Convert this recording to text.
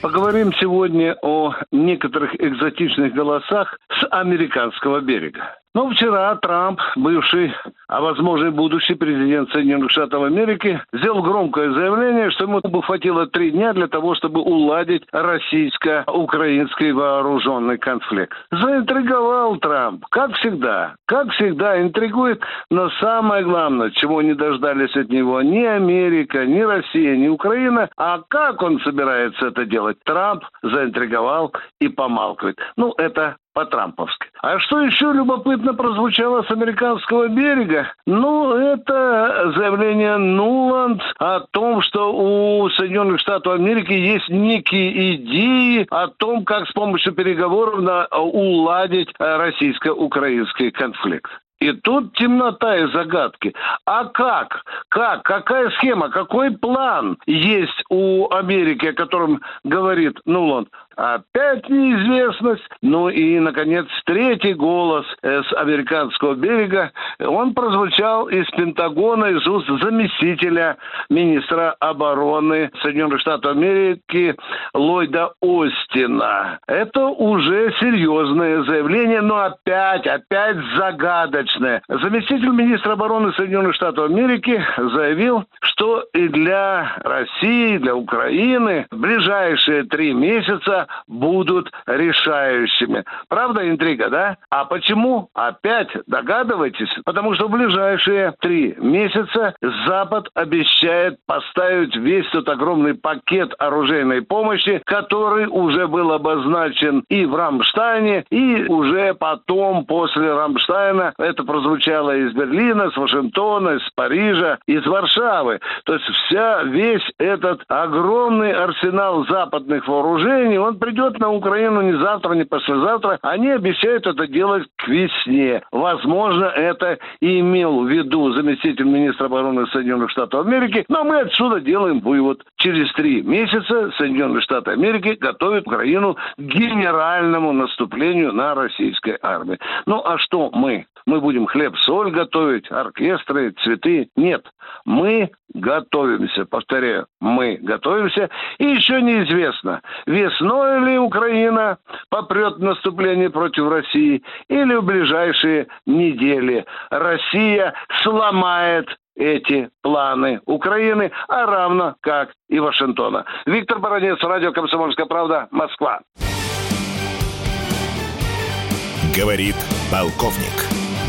Поговорим сегодня о некоторых экзотичных голосах с американского берега. Ну, вчера Трамп, бывший, а возможно и будущий президент Соединенных Штатов Америки, сделал громкое заявление, что ему бы хватило три дня для того, чтобы уладить российско-украинский вооруженный конфликт. Заинтриговал Трамп, как всегда. Как всегда, интригует, но самое главное, чего не дождались от него ни Америка, ни Россия, ни Украина, а как он собирается это делать? Трамп заинтриговал и помалкивает. Ну, это по-трамповски. А что еще любопытно прозвучало с американского берега? Ну, это заявление Нуланд о том, что у Соединенных Штатов Америки есть некие идеи о том, как с помощью переговоров на, уладить российско-украинский конфликт. И тут темнота и загадки. А как? Как? Какая схема? Какой план есть у Америки, о котором говорит Нуланд? Опять неизвестность. Ну и, наконец, третий голос э, с американского берега. Он прозвучал из Пентагона, из уст заместителя министра обороны Соединенных Штатов Америки Ллойда Остина. Это уже серьезное заявление, но опять, опять загадочное. Заместитель министра обороны Соединенных Штатов Америки заявил, что и для России, и для Украины ближайшие три месяца будут решающими. Правда интрига, да? А почему? Опять догадываетесь? Потому что в ближайшие три месяца Запад обещает поставить весь тот огромный пакет оружейной помощи, который уже был обозначен и в Рамштайне, и уже потом, после Рамштайна, это прозвучало из Берлина, с Вашингтона, из Парижа, из Варшавы. То есть вся, весь этот огромный арсенал западных вооружений, он придет на Украину не завтра, не послезавтра. Они обещают это делать к весне. Возможно, это и имел в виду заместитель министра обороны Соединенных Штатов Америки. Но мы отсюда делаем вывод. Через три месяца Соединенные Штаты Америки готовят Украину к генеральному наступлению на российской армии. Ну а что мы? Мы будем хлеб-соль готовить, оркестры, цветы? Нет. Мы готовимся, повторяю, мы готовимся. И еще неизвестно, весной ли Украина попрет наступление против России или в ближайшие недели Россия сломает эти планы Украины, а равно как и Вашингтона. Виктор Баранец, радио «Комсомольская правда», Москва. Говорит полковник.